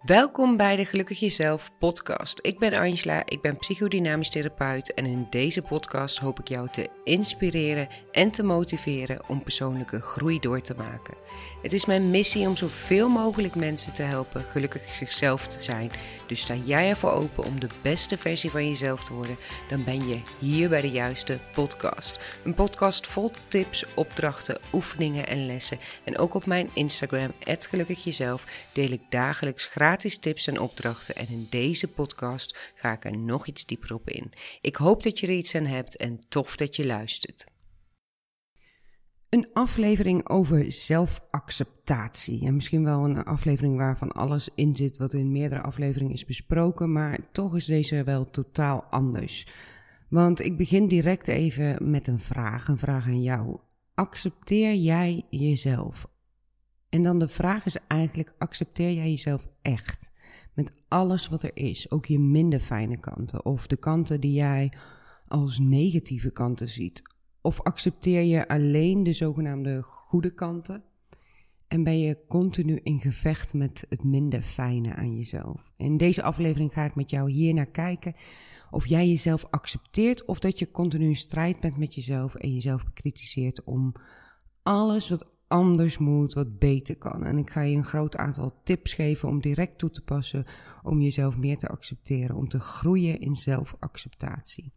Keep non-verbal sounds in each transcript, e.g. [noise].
Welkom bij de Gelukkig Jezelf podcast. Ik ben Angela, ik ben psychodynamisch therapeut en in deze podcast hoop ik jou te inspireren en te motiveren om persoonlijke groei door te maken. Het is mijn missie om zoveel mogelijk mensen te helpen gelukkig zichzelf te zijn. Dus sta jij ervoor open om de beste versie van jezelf te worden, dan ben je hier bij de juiste podcast. Een podcast vol tips, opdrachten, oefeningen en lessen. En ook op mijn Instagram, @gelukkigjezelf, deel ik dagelijks gratis tips en opdrachten. En in deze podcast ga ik er nog iets dieper op in. Ik hoop dat je er iets aan hebt en tof dat je luistert. Een aflevering over zelfacceptatie. En misschien wel een aflevering waarvan alles in zit wat in meerdere afleveringen is besproken, maar toch is deze wel totaal anders. Want ik begin direct even met een vraag, een vraag aan jou. Accepteer jij jezelf? En dan de vraag is eigenlijk: accepteer jij jezelf echt? Met alles wat er is, ook je minder fijne kanten of de kanten die jij als negatieve kanten ziet of accepteer je alleen de zogenaamde goede kanten en ben je continu in gevecht met het minder fijne aan jezelf? In deze aflevering ga ik met jou hier naar kijken of jij jezelf accepteert of dat je continu in strijd bent met jezelf en jezelf bekritiseert om alles wat anders moet, wat beter kan. En ik ga je een groot aantal tips geven om direct toe te passen, om jezelf meer te accepteren, om te groeien in zelfacceptatie.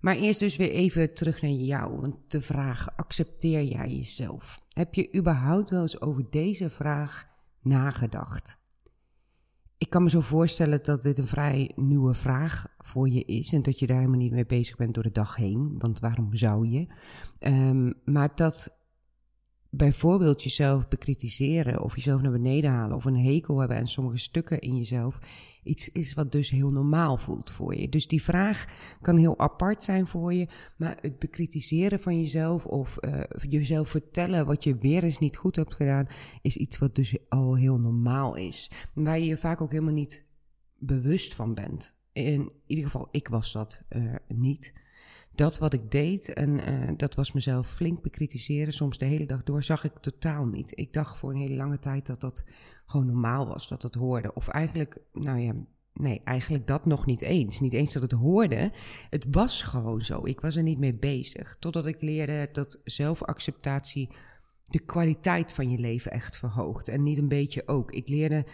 Maar eerst dus weer even terug naar jou. Want de vraag: accepteer jij jezelf? Heb je überhaupt wel eens over deze vraag nagedacht? Ik kan me zo voorstellen dat dit een vrij nieuwe vraag voor je is en dat je daar helemaal niet mee bezig bent door de dag heen, want waarom zou je? Um, maar dat bijvoorbeeld jezelf bekritiseren of jezelf naar beneden halen of een hekel hebben aan sommige stukken in jezelf iets is wat dus heel normaal voelt voor je. Dus die vraag kan heel apart zijn voor je, maar het bekritiseren van jezelf of uh, jezelf vertellen wat je weer eens niet goed hebt gedaan, is iets wat dus al heel normaal is. Waar je je vaak ook helemaal niet bewust van bent. In ieder geval, ik was dat uh, niet dat wat ik deed, en uh, dat was mezelf flink bekritiseren, soms de hele dag door, zag ik totaal niet. Ik dacht voor een hele lange tijd dat dat gewoon normaal was, dat dat hoorde. Of eigenlijk, nou ja, nee, eigenlijk dat nog niet eens. Niet eens dat het hoorde. Het was gewoon zo. Ik was er niet mee bezig. Totdat ik leerde dat zelfacceptatie de kwaliteit van je leven echt verhoogt. En niet een beetje ook. Ik leerde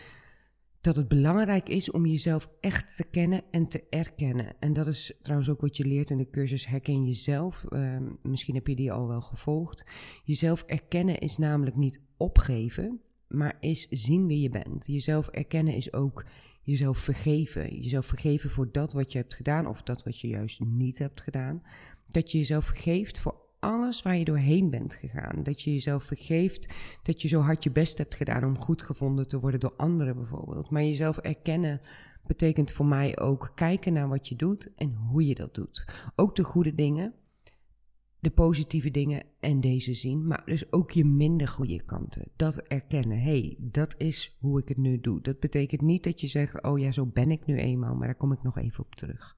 dat het belangrijk is om jezelf echt te kennen en te erkennen. En dat is trouwens ook wat je leert in de cursus Herken Jezelf. Uh, misschien heb je die al wel gevolgd. Jezelf erkennen is namelijk niet opgeven, maar is zien wie je bent. Jezelf erkennen is ook jezelf vergeven. Jezelf vergeven voor dat wat je hebt gedaan of dat wat je juist niet hebt gedaan. Dat je jezelf vergeeft voor alles waar je doorheen bent gegaan. Dat je jezelf vergeeft dat je zo hard je best hebt gedaan om goed gevonden te worden door anderen bijvoorbeeld. Maar jezelf erkennen betekent voor mij ook kijken naar wat je doet en hoe je dat doet. Ook de goede dingen, de positieve dingen en deze zien, maar dus ook je minder goede kanten. Dat erkennen. hey, dat is hoe ik het nu doe. Dat betekent niet dat je zegt, oh ja, zo ben ik nu eenmaal, maar daar kom ik nog even op terug.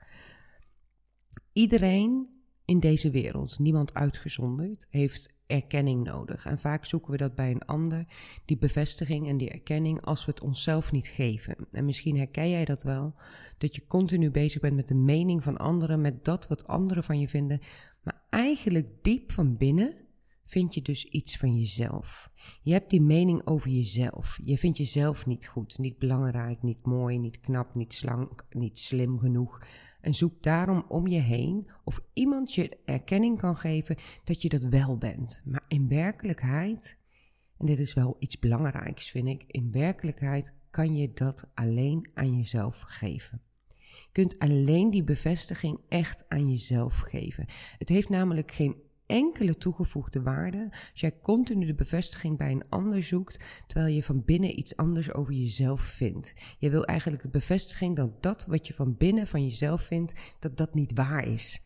Iedereen in deze wereld, niemand uitgezonderd, heeft erkenning nodig. En vaak zoeken we dat bij een ander, die bevestiging en die erkenning, als we het onszelf niet geven. En misschien herken jij dat wel, dat je continu bezig bent met de mening van anderen, met dat wat anderen van je vinden. Maar eigenlijk diep van binnen vind je dus iets van jezelf. Je hebt die mening over jezelf. Je vindt jezelf niet goed, niet belangrijk, niet mooi, niet knap, niet slank, niet slim genoeg. En zoek daarom om je heen of iemand je erkenning kan geven dat je dat wel bent. Maar in werkelijkheid, en dit is wel iets belangrijks vind ik, in werkelijkheid kan je dat alleen aan jezelf geven. Je kunt alleen die bevestiging echt aan jezelf geven. Het heeft namelijk geen enkele toegevoegde waarde als jij continu de bevestiging bij een ander zoekt, terwijl je van binnen iets anders over jezelf vindt. Je wil eigenlijk de bevestiging dat dat wat je van binnen van jezelf vindt, dat dat niet waar is.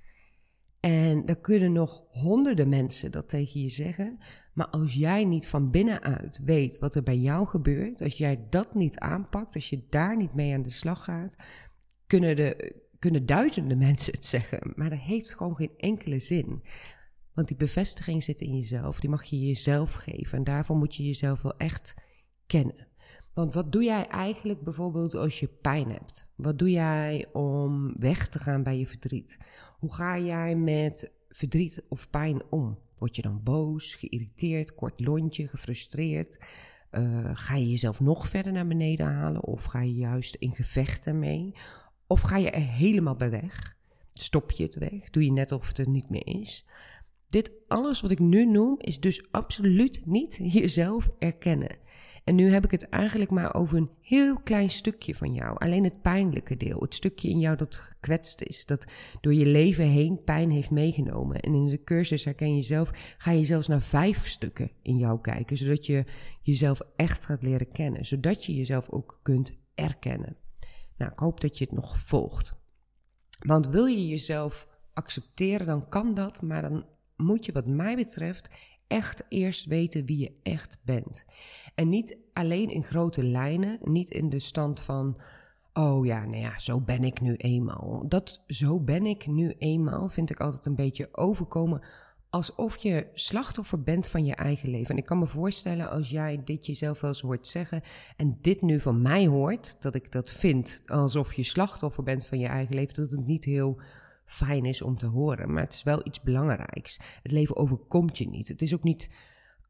En dan kunnen nog honderden mensen dat tegen je zeggen, maar als jij niet van binnenuit weet wat er bij jou gebeurt, als jij dat niet aanpakt, als je daar niet mee aan de slag gaat, kunnen de kunnen duizenden [laughs] mensen het zeggen, maar dat heeft gewoon geen enkele zin. Want die bevestiging zit in jezelf, die mag je jezelf geven. En daarvoor moet je jezelf wel echt kennen. Want wat doe jij eigenlijk bijvoorbeeld als je pijn hebt? Wat doe jij om weg te gaan bij je verdriet? Hoe ga jij met verdriet of pijn om? Word je dan boos, geïrriteerd, kort lontje, gefrustreerd? Uh, ga je jezelf nog verder naar beneden halen? Of ga je juist in gevechten mee? Of ga je er helemaal bij weg? Stop je het weg? Doe je net of het er niet meer is? Dit alles wat ik nu noem is dus absoluut niet jezelf erkennen. En nu heb ik het eigenlijk maar over een heel klein stukje van jou. Alleen het pijnlijke deel. Het stukje in jou dat gekwetst is. Dat door je leven heen pijn heeft meegenomen. En in de cursus herken je zelf, ga je zelfs naar vijf stukken in jou kijken. Zodat je jezelf echt gaat leren kennen. Zodat je jezelf ook kunt erkennen. Nou, ik hoop dat je het nog volgt. Want wil je jezelf accepteren, dan kan dat. Maar dan moet je wat mij betreft echt eerst weten wie je echt bent. En niet alleen in grote lijnen, niet in de stand van. Oh ja, nou ja, zo ben ik nu eenmaal. Dat zo ben ik nu eenmaal vind ik altijd een beetje overkomen alsof je slachtoffer bent van je eigen leven. En ik kan me voorstellen als jij dit jezelf wel eens hoort zeggen en dit nu van mij hoort, dat ik dat vind alsof je slachtoffer bent van je eigen leven, dat het niet heel fijn is om te horen. Maar het is wel iets belangrijks. Het leven overkomt je niet. Het is ook niet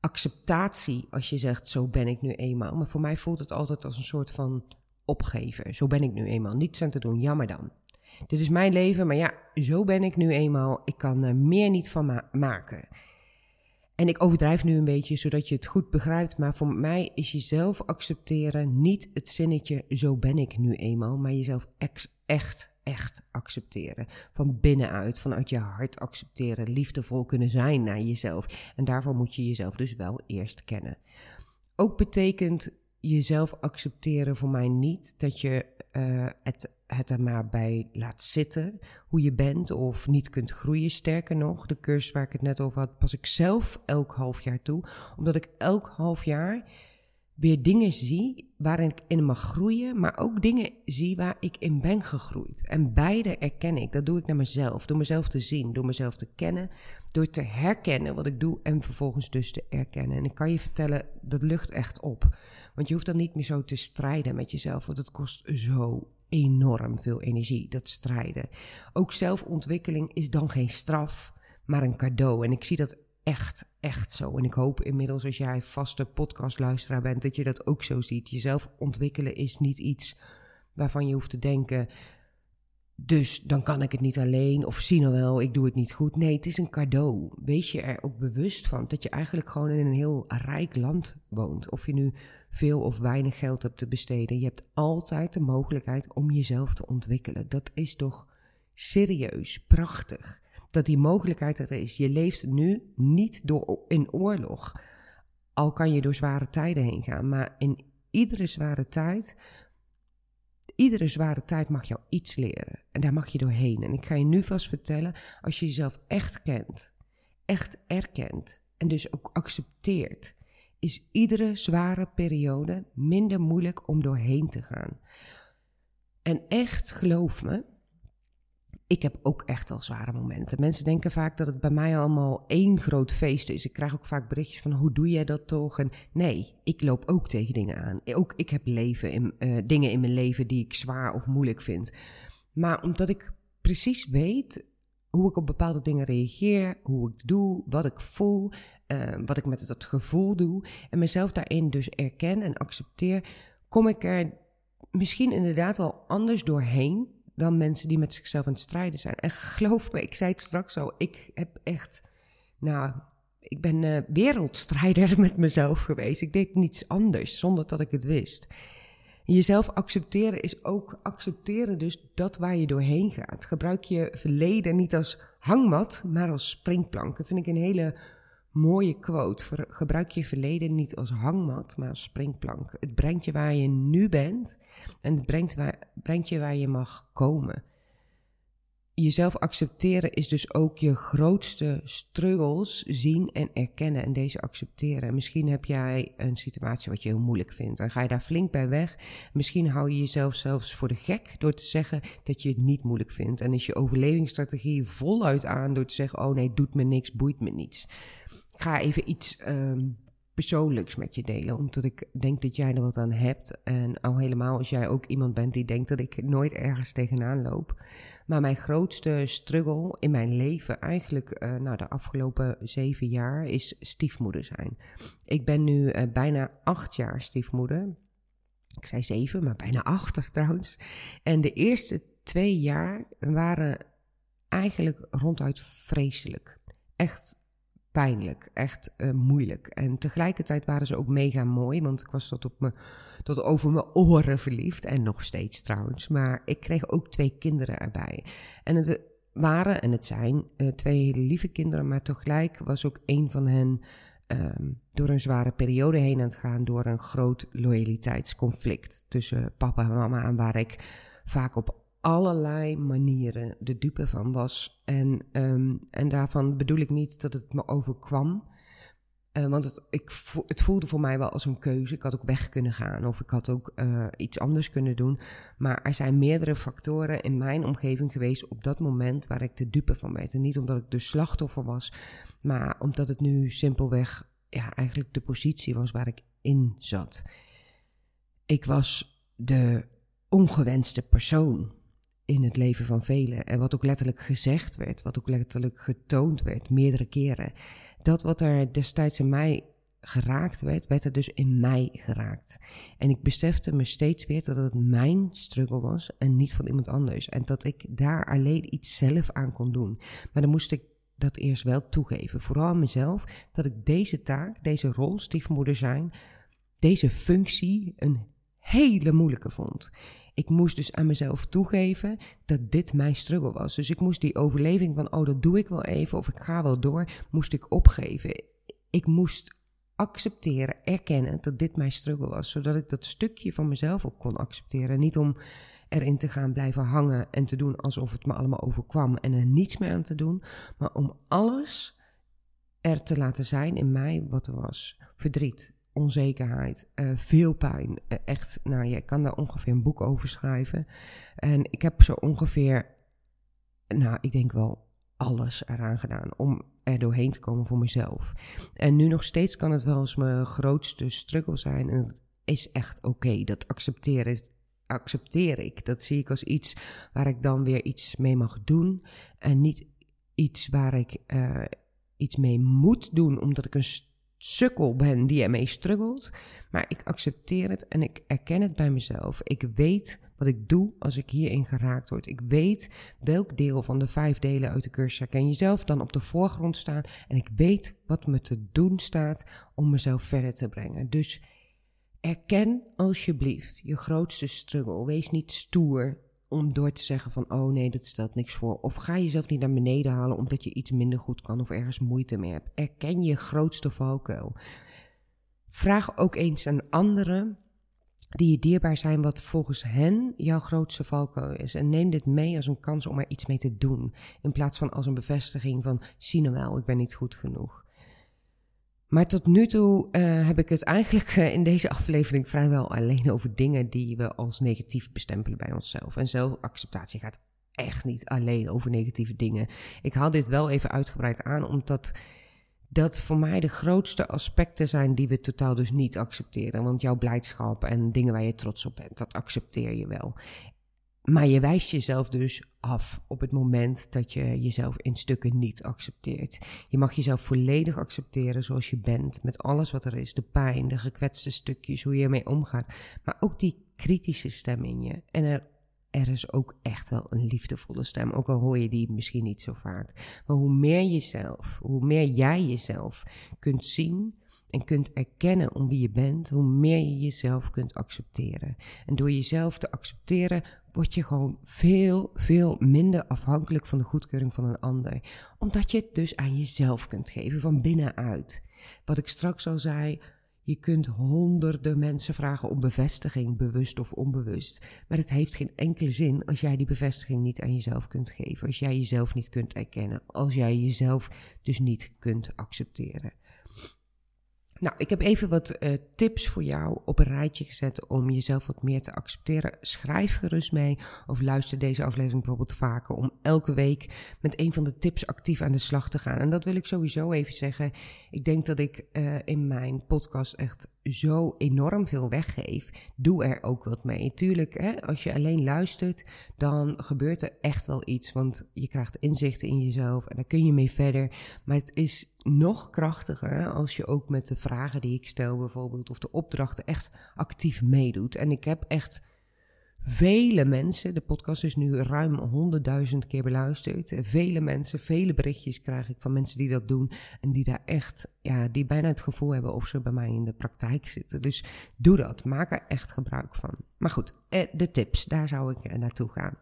acceptatie als je zegt: Zo ben ik nu eenmaal. Maar voor mij voelt het altijd als een soort van opgeven. Zo ben ik nu eenmaal. Niets aan te doen, jammer dan. Dit is mijn leven, maar ja, zo ben ik nu eenmaal. Ik kan er meer niet van maken. En ik overdrijf nu een beetje, zodat je het goed begrijpt. Maar voor mij is jezelf accepteren niet het zinnetje: zo ben ik nu eenmaal. Maar jezelf echt echt accepteren. Van binnenuit, vanuit je hart accepteren, liefdevol kunnen zijn naar jezelf. En daarvoor moet je jezelf dus wel eerst kennen. Ook betekent jezelf accepteren voor mij niet dat je uh, het, het er maar bij laat zitten, hoe je bent of niet kunt groeien. Sterker nog, de cursus waar ik het net over had, pas ik zelf elk half jaar toe, omdat ik elk half jaar weer dingen zie waarin ik in mag groeien, maar ook dingen zie waar ik in ben gegroeid. En beide erken ik. Dat doe ik naar mezelf, door mezelf te zien, door mezelf te kennen, door te herkennen wat ik doe en vervolgens dus te erkennen. En ik kan je vertellen, dat lucht echt op. Want je hoeft dan niet meer zo te strijden met jezelf, want het kost zo enorm veel energie, dat strijden. Ook zelfontwikkeling is dan geen straf, maar een cadeau. En ik zie dat echt, echt zo. En ik hoop inmiddels, als jij vaste podcastluisteraar bent, dat je dat ook zo ziet. Jezelf ontwikkelen is niet iets waarvan je hoeft te denken. Dus dan kan ik het niet alleen. Of zie nou wel, ik doe het niet goed. Nee, het is een cadeau. Wees je er ook bewust van dat je eigenlijk gewoon in een heel rijk land woont. Of je nu veel of weinig geld hebt te besteden. Je hebt altijd de mogelijkheid om jezelf te ontwikkelen. Dat is toch serieus prachtig dat die mogelijkheid er is. Je leeft nu niet door, in oorlog. Al kan je door zware tijden heen gaan. Maar in iedere zware tijd. Iedere zware tijd mag jou iets leren. En daar mag je doorheen. En ik ga je nu vast vertellen. Als je jezelf echt kent. Echt erkent. En dus ook accepteert. Is iedere zware periode minder moeilijk om doorheen te gaan. En echt, geloof me, ik heb ook echt al zware momenten. Mensen denken vaak dat het bij mij allemaal één groot feest is. Ik krijg ook vaak berichtjes van hoe doe jij dat toch? En nee, ik loop ook tegen dingen aan. Ook ik heb leven in, uh, dingen in mijn leven die ik zwaar of moeilijk vind. Maar omdat ik precies weet hoe ik op bepaalde dingen reageer, hoe ik doe, wat ik voel, uh, wat ik met dat gevoel doe en mezelf daarin dus erken en accepteer, kom ik er misschien inderdaad al anders doorheen dan mensen die met zichzelf aan het strijden zijn. En geloof me, ik zei het straks al, ik heb echt, nou, ik ben uh, wereldstrijder [laughs] met mezelf geweest. Ik deed niets anders zonder dat ik het wist. Jezelf accepteren is ook accepteren dus dat waar je doorheen gaat. Gebruik je verleden niet als hangmat, maar als springplank. Dat vind ik een hele mooie quote. Gebruik je verleden niet als hangmat, maar als springplank. Het brengt je waar je nu bent en het brengt, waar, brengt je waar je mag komen. Jezelf accepteren is dus ook je grootste struggles zien en erkennen en deze accepteren. misschien heb jij een situatie wat je heel moeilijk vindt. Dan ga je daar flink bij weg. Misschien hou je jezelf zelfs voor de gek door te zeggen dat je het niet moeilijk vindt. En is je overlevingsstrategie voluit aan door te zeggen: Oh nee, doet me niks, boeit me niets ga even iets um, persoonlijks met je delen. Omdat ik denk dat jij er wat aan hebt. En al helemaal als jij ook iemand bent die denkt dat ik nooit ergens tegenaan loop. Maar mijn grootste struggle in mijn leven, eigenlijk uh, nou, de afgelopen zeven jaar, is stiefmoeder zijn. Ik ben nu uh, bijna acht jaar stiefmoeder. Ik zei zeven, maar bijna acht [laughs] trouwens. En de eerste twee jaar waren eigenlijk ronduit vreselijk. Echt pijnlijk, echt uh, moeilijk. En tegelijkertijd waren ze ook mega mooi, want ik was tot, op me, tot over mijn oren verliefd. En nog steeds trouwens. Maar ik kreeg ook twee kinderen erbij. En het waren en het zijn uh, twee hele lieve kinderen, maar tegelijk was ook een van hen um, door een zware periode heen aan het gaan, door een groot loyaliteitsconflict tussen papa en mama, waar ik vaak op allerlei manieren de dupe van was. En, um, en daarvan bedoel ik niet dat het me overkwam. Uh, want het, ik, het voelde voor mij wel als een keuze. Ik had ook weg kunnen gaan of ik had ook uh, iets anders kunnen doen. Maar er zijn meerdere factoren in mijn omgeving geweest op dat moment waar ik de dupe van werd. En niet omdat ik de slachtoffer was, maar omdat het nu simpelweg ja, eigenlijk de positie was waar ik in zat. Ik was de ongewenste persoon in het leven van velen. En wat ook letterlijk gezegd werd, wat ook letterlijk getoond werd, meerdere keren. Dat wat er destijds in mij geraakt werd, werd er dus in mij geraakt. En ik besefte me steeds weer dat het mijn struggle was en niet van iemand anders. En dat ik daar alleen iets zelf aan kon doen. Maar dan moest ik dat eerst wel toegeven. Vooral mezelf, dat ik deze taak, deze rol, stiefmoeder zijn, deze functie een hele moeilijke vond. Ik moest dus aan mezelf toegeven dat dit mijn struggle was. Dus ik moest die overleving van, oh, dat doe ik wel even of ik ga wel door, moest ik opgeven. Ik moest accepteren, erkennen dat dit mijn struggle was. Zodat ik dat stukje van mezelf ook kon accepteren. Niet om erin te gaan blijven hangen en te doen alsof het me allemaal overkwam en er niets meer aan te doen. Maar om alles er te laten zijn in mij wat er was. Verdriet, onzekerheid, uh, veel pijn. Uh, echt, nou, je kan daar ongeveer een boek over schrijven. En ik heb zo ongeveer, nou, ik denk wel alles eraan gedaan om er doorheen te komen voor mezelf. En nu nog steeds kan het wel eens mijn grootste struggle zijn. En dat is echt oké. Dat accepteer, ik. Dat zie ik als iets waar ik dan weer iets mee mag doen. En niet iets waar ik uh, iets mee moet doen, omdat ik een sukkel ben die ermee struggelt. Maar ik accepteer het en ik erken het bij mezelf. Ik weet wat ik doe als ik hierin geraakt word. Ik weet welk deel van de vijf delen uit de cursus herken jezelf dan op de voorgrond staan. En ik weet wat me te doen staat om mezelf verder te brengen. Dus erken alsjeblieft je grootste struggle. Wees niet stoer om door te zeggen van, oh nee, dat stelt niks voor. Of ga jezelf niet naar beneden halen omdat je iets minder goed kan of ergens moeite mee hebt. Erken je grootste valkuil. Vraag ook eens aan anderen die je dierbaar zijn wat volgens hen jouw grootste valkuil is. En neem dit mee als een kans om er iets mee te doen. In plaats van als een bevestiging van, zie nou wel, ik ben niet goed genoeg. Maar tot nu toe uh, heb ik het eigenlijk uh, in deze aflevering vrijwel alleen over dingen die we als negatief bestempelen bij onszelf. En zelfacceptatie gaat echt niet alleen over negatieve dingen. Ik haal dit wel even uitgebreid aan, omdat dat voor mij de grootste aspecten zijn die we totaal dus niet accepteren. Want jouw blijdschap en dingen waar je trots op bent, dat accepteer je wel. Maar je wijst jezelf dus af op het moment dat je jezelf in stukken niet accepteert. Je mag jezelf volledig accepteren zoals je bent, met alles wat er is: de pijn, de gekwetste stukjes, hoe je ermee omgaat. Maar ook die kritische stem in je. En er er is ook echt wel een liefdevolle stem. Ook al hoor je die misschien niet zo vaak. Maar hoe meer jezelf, hoe meer jij jezelf kunt zien en kunt erkennen om wie je bent, hoe meer je jezelf kunt accepteren. En door jezelf te accepteren, word je gewoon veel, veel minder afhankelijk van de goedkeuring van een ander. Omdat je het dus aan jezelf kunt geven van binnenuit. Wat ik straks al zei je kunt honderden mensen vragen om bevestiging, bewust of onbewust. Maar het heeft geen enkele zin als jij die bevestiging niet aan jezelf kunt geven. Als jij jezelf niet kunt erkennen. Als jij jezelf dus niet kunt accepteren. Nou, ik heb even wat uh, tips voor jou op een rijtje gezet om jezelf wat meer te accepteren. Schrijf gerust mee of luister deze aflevering bijvoorbeeld vaker om elke week met een van de tips actief aan de slag te gaan. En dat wil ik sowieso even zeggen. Ik denk dat ik uh, in mijn podcast echt zo enorm veel weggeef. Doe er ook wat mee. Tuurlijk, hè, als je alleen luistert, dan gebeurt er echt wel iets. Want je krijgt inzichten in jezelf en daar kun je mee verder. Maar het is nog krachtiger als je ook met de vragen die ik stel, bijvoorbeeld, of de opdrachten echt actief meedoet. En ik heb echt vele mensen, de podcast is nu ruim honderdduizend keer beluisterd. Vele mensen, vele berichtjes krijg ik van mensen die dat doen. En die daar echt, ja, die bijna het gevoel hebben of ze bij mij in de praktijk zitten. Dus doe dat, maak er echt gebruik van. Maar goed, eh, de tips, daar zou ik naartoe gaan.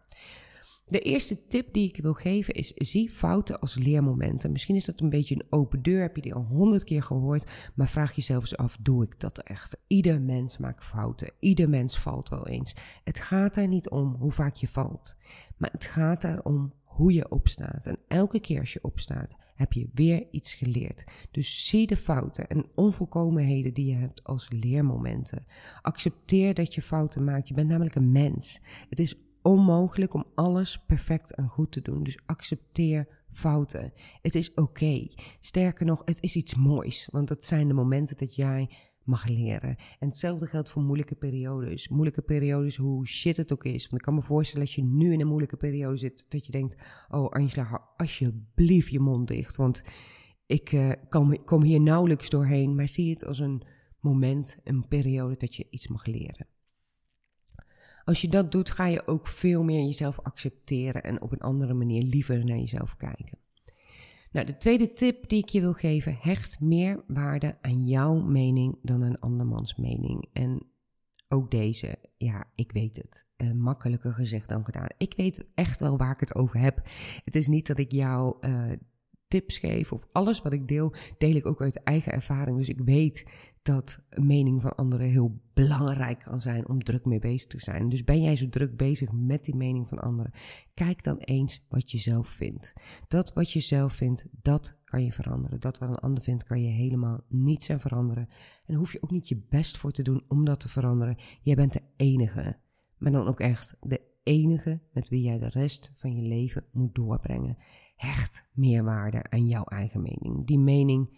De eerste tip die ik wil geven is: zie fouten als leermomenten. Misschien is dat een beetje een open deur, heb je die al honderd keer gehoord, maar vraag jezelf eens af: doe ik dat echt? Ieder mens maakt fouten, ieder mens valt wel eens. Het gaat er niet om hoe vaak je valt, maar het gaat erom hoe je opstaat. En elke keer als je opstaat, heb je weer iets geleerd. Dus zie de fouten en onvolkomenheden die je hebt als leermomenten. Accepteer dat je fouten maakt. Je bent namelijk een mens. Het is onmogelijk om alles perfect en goed te doen. Dus accepteer fouten. Het is oké. Sterker nog, het is iets moois. Want dat zijn de momenten dat jij mag leren. En hetzelfde geldt voor moeilijke periodes. Moeilijke periodes, hoe shit het ook is. Want ik kan me voorstellen dat je nu in een moeilijke periode zit, dat je denkt: Oh, Angela, hou alsjeblieft je mond dicht. Want ik uh, kom, kom hier nauwelijks doorheen. Maar zie het als een moment, een periode dat je iets mag leren. Als je dat doet, ga je ook veel meer jezelf accepteren en op een andere manier liever naar jezelf kijken. Nou, de tweede tip die ik je wil geven, hecht meer waarde aan jouw mening dan een andermans mening. En ook deze, ja, ik weet het. Uh, makkelijker gezegd dan gedaan. Ik weet echt wel waar ik het over heb. Het is niet dat ik jou uh, tips geef of alles wat ik deel, deel ik ook uit eigen ervaring. Dus ik weet dat een mening van anderen heel belangrijk kan zijn om druk mee bezig te zijn. Dus ben jij zo druk bezig met die mening van anderen? Kijk dan eens wat je zelf vindt. Dat wat je zelf vindt, dat kan je veranderen. Dat wat een ander vindt, kan je helemaal niets aan veranderen. En hoef je ook niet je best voor te doen om dat te veranderen. Jij bent de enige. Maar dan ook echt de enige met wie jij de rest van je leven moet doorbrengen. Hecht meerwaarde aan jouw eigen mening. Die mening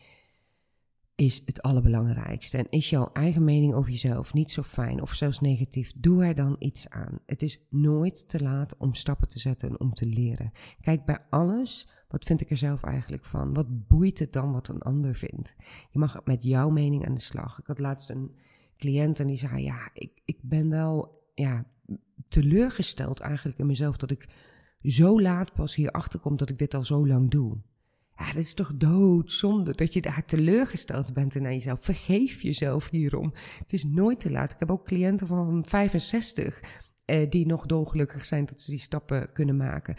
is het allerbelangrijkste. En is jouw eigen mening over jezelf niet zo fijn of zelfs negatief, doe er dan iets aan. Het is nooit te laat om stappen te zetten en om te leren. Kijk bij alles, wat vind ik er zelf eigenlijk van? Wat boeit het dan wat een ander vindt? Je mag met jouw mening aan de slag. Ik had laatst een cliënt en die zei: Ja, ik, ik ben wel ja, teleurgesteld eigenlijk in mezelf dat ik zo laat pas hierachter kom dat ik dit al zo lang doe. Ja, dat is toch doodzonde dat je daar teleurgesteld bent in jezelf. Vergeef jezelf hierom. Het is nooit te laat. Ik heb ook cliënten van 65 eh, die nog dolgelukkig zijn dat ze die stappen kunnen maken.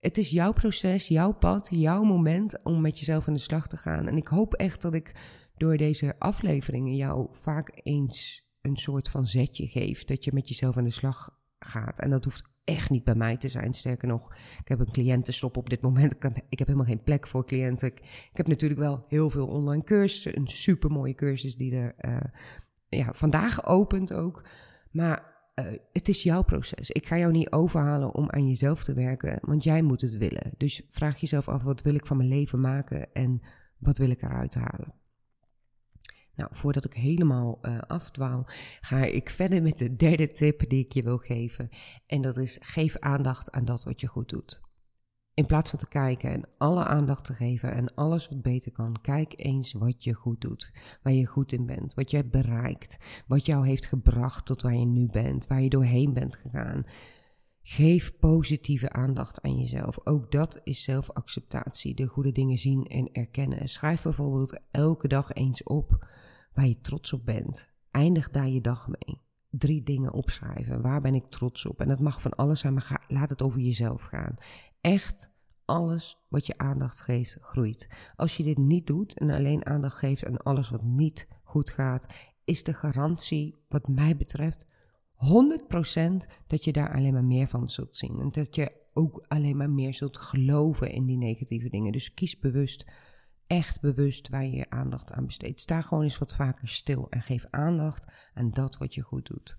Het is jouw proces, jouw pad, jouw moment om met jezelf aan de slag te gaan. En ik hoop echt dat ik door deze afleveringen jou vaak eens een soort van zetje geef. Dat je met jezelf aan de slag gaat. En dat hoeft echt niet bij mij te zijn. Sterker nog, ik heb een cliëntenstop op dit moment. Ik, heb helemaal geen plek voor cliënten. Ik, heb natuurlijk wel heel veel online cursussen. Een super mooie cursus die er uh, ja, vandaag opent ook. Maar uh, het is jouw proces. Ik ga jou niet overhalen om aan jezelf te werken, want jij moet het willen. Dus vraag jezelf af: wat wil ik van mijn leven maken en wat wil ik eruit halen? Nou, voordat ik helemaal uh, afdwaal, ga ik verder met de derde tip die ik je wil geven. En dat is: geef aandacht aan dat wat je goed doet. In plaats van te kijken en alle aandacht te geven en alles wat beter kan, kijk eens wat je goed doet. Waar je goed in bent, wat hebt bereikt, wat jou heeft gebracht tot waar je nu bent, waar je doorheen bent gegaan. Geef positieve aandacht aan jezelf. Ook dat is zelfacceptatie. De goede dingen zien en erkennen. Schrijf bijvoorbeeld elke dag eens op waar je trots op bent. Eindig daar je dag mee. Drie dingen opschrijven. Waar ben ik trots op? En dat mag van alles zijn, maar laat het over jezelf gaan. Echt alles wat je aandacht geeft, groeit. Als je dit niet doet en alleen aandacht geeft aan alles wat niet goed gaat, is de garantie, wat mij betreft, 100% dat je daar alleen maar meer van zult zien. En dat je ook alleen maar meer zult geloven in die negatieve dingen. Dus kies bewust echt bewust waar je je aandacht aan besteedt. Sta gewoon eens wat vaker stil en geef aandacht aan dat wat je goed doet.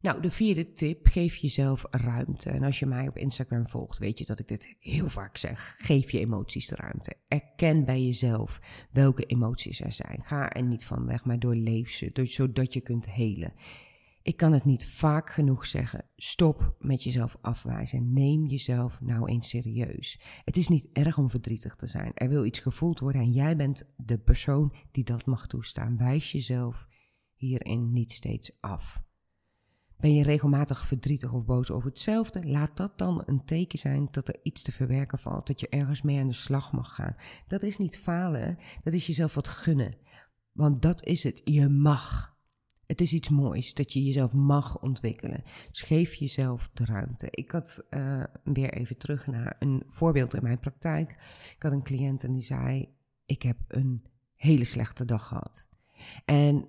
Nou, de vierde tip, geef jezelf ruimte. En als je mij op Instagram volgt, weet je dat ik dit heel vaak zeg. Geef je emoties de ruimte. Erken bij jezelf welke emoties er zijn. Ga er niet van weg, maar doorleef ze, zodat je kunt helen. Ik kan het niet vaak genoeg zeggen. Stop met jezelf afwijzen. Neem jezelf nou eens serieus. Het is niet erg om verdrietig te zijn. Er wil iets gevoeld worden en jij bent de persoon die dat mag toestaan. Wijs jezelf hierin niet steeds af. Ben je regelmatig verdrietig of boos over hetzelfde? Laat dat dan een teken zijn dat er iets te verwerken valt, dat je ergens mee aan de slag mag gaan. Dat is niet falen, dat is jezelf wat gunnen. Want dat is het, je mag. Het is iets moois dat je jezelf mag ontwikkelen. Dus geef jezelf de ruimte. Ik had uh, weer even terug naar een voorbeeld in mijn praktijk. Ik had een cliënt en die zei: Ik heb een hele slechte dag gehad. En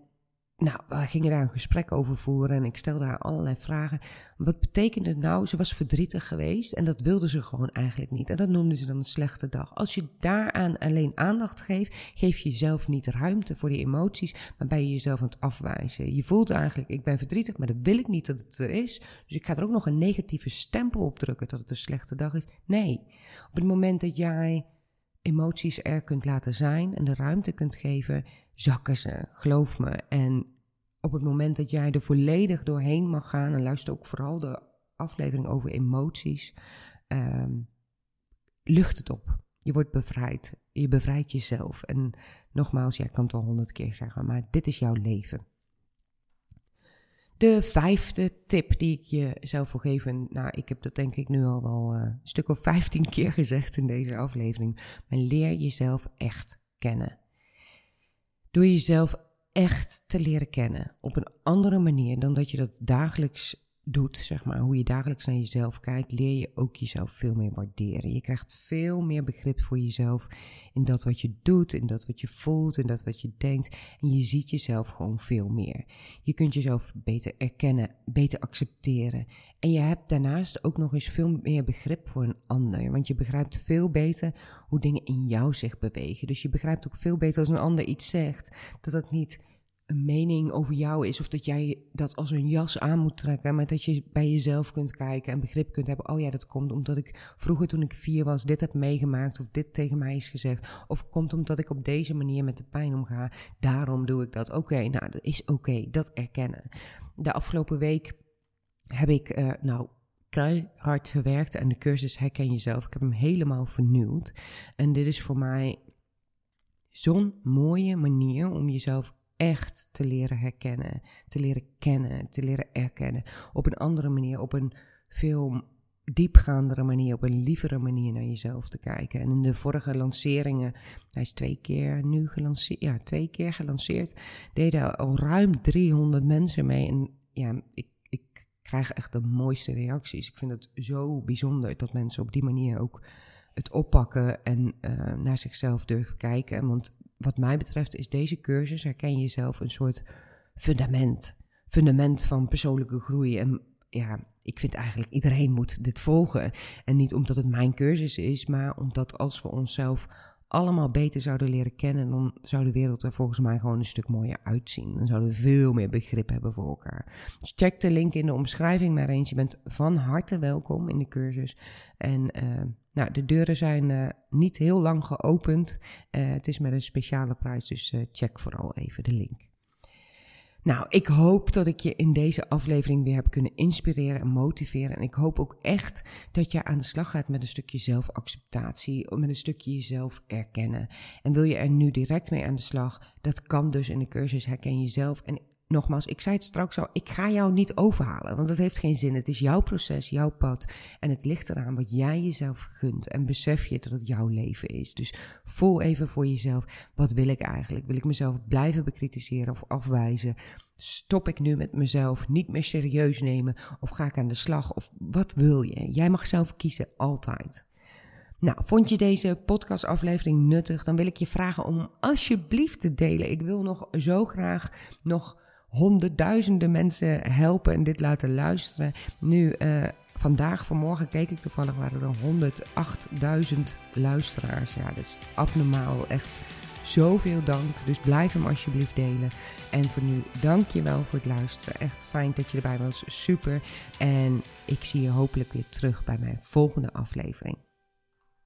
nou, we gingen daar een gesprek over voeren en ik stelde haar allerlei vragen. Wat betekende het nou? Ze was verdrietig geweest en dat wilde ze gewoon eigenlijk niet. En dat noemde ze dan een slechte dag. Als je daaraan alleen aandacht geeft, geef je jezelf niet ruimte voor die emoties, maar ben je jezelf aan het afwijzen. Je voelt eigenlijk, ik ben verdrietig, maar dat wil ik niet dat het er is. Dus ik ga er ook nog een negatieve stempel op drukken dat het een slechte dag is. Nee, op het moment dat jij emoties er kunt laten zijn en de ruimte kunt geven, zakken ze, geloof me. En op het moment dat jij er volledig doorheen mag gaan, en luister ook vooral de aflevering over emoties, um, lucht het op. Je wordt bevrijd. Je bevrijdt jezelf. En nogmaals, jij kan het al honderd keer zeggen, maar dit is jouw leven. De vijfde tip die ik je zou voor geven. Nou, ik heb dat denk ik nu al wel uh, een stuk of vijftien keer gezegd in deze aflevering. Maar leer jezelf echt kennen. Door jezelf echt te leren kennen op een andere manier dan dat je dat dagelijks doet, zeg maar, hoe je dagelijks naar jezelf kijkt, leer je ook jezelf veel meer waarderen. Je krijgt veel meer begrip voor jezelf in dat wat je doet, in dat wat je voelt, in dat wat je denkt. En je ziet jezelf gewoon veel meer. Je kunt jezelf beter erkennen, beter accepteren. En je hebt daarnaast ook nog eens veel meer begrip voor een ander. Want je begrijpt veel beter hoe dingen in jou zich bewegen. Dus je begrijpt ook veel beter als een ander iets zegt, dat dat niet een mening over jou is. Of dat jij dat als een jas aan moet trekken. Maar dat je bij jezelf kunt kijken en begrip kunt hebben. Oh ja, dat komt omdat ik vroeger toen ik vier was dit heb meegemaakt. Of dit tegen mij is gezegd. Of komt omdat ik op deze manier met de pijn omga. Daarom doe ik dat. Oké, nou dat is oké. dat erkennen. De afgelopen week heb ik uh, nou hard gewerkt aan de cursus Herken Jezelf. Ik heb hem helemaal vernieuwd. En dit is voor mij zo'n mooie manier om jezelf echt te leren herkennen, te leren kennen, te leren erkennen. Op een andere manier, op een veel diepgaandere manier, op een lievere manier naar jezelf te kijken. En in de vorige lanceringen, hij is twee keer nu gelanceerd, ja, twee keer gelanceerd, deden al ruim 300 mensen mee. En ja, ik, ik krijg echt de mooiste reacties. Ik vind het zo bijzonder dat mensen op die manier ook het oppakken en uh, naar zichzelf durven kijken. Want wat mij betreft is deze cursus, herken jezelf, een soort fundament. Fundament van persoonlijke groei. En ja, ik vind eigenlijk iedereen moet dit volgen. En niet omdat het mijn cursus is, maar omdat als we onszelf allemaal beter zouden leren kennen, dan zou de wereld er volgens mij gewoon een stuk mooier uitzien. Dan zouden we veel meer begrip hebben voor elkaar. Dus check de link in de omschrijving maar eens. Je bent van harte welkom in de cursus. En uh, nou, de deuren zijn uh, niet heel lang geopend. Uh, het is met een speciale prijs, dus check vooral even de link. Nou, ik hoop dat ik je in deze aflevering weer heb kunnen inspireren en motiveren. En ik hoop ook echt dat je aan de slag gaat met een stukje zelfacceptatie, met een stukje jezelf erkennen. En wil je er nu direct mee aan de slag? Dat kan dus in de cursus Herken Jezelf. En nogmaals, ik zei het straks al, ik ga jou niet overhalen, want het heeft geen zin. Het is jouw proces, jouw pad en het ligt eraan wat jij jezelf gunt en besef je dat het jouw leven is. Dus voel even voor jezelf, wat wil ik eigenlijk? Wil ik mezelf blijven bekritiseren of afwijzen? Stop ik nu met mezelf niet meer serieus nemen of ga ik aan de slag of wat wil je? Jij mag zelf kiezen, altijd. Nou, vond je deze podcastaflevering nuttig? Dan wil ik je vragen om alsjeblieft te delen. Ik wil nog zo graag nog honderdduizenden mensen helpen en dit laten luisteren. Nu, uh, vandaag, vanmorgen keek ik toevallig, waren er 108.000 luisteraars. Ja, dat is abnormaal. Echt zoveel dank. Dus blijf hem alsjeblieft delen. En voor nu, dank je wel voor het luisteren. Echt fijn dat je erbij was. Super. En ik zie je hopelijk weer terug bij mijn volgende aflevering.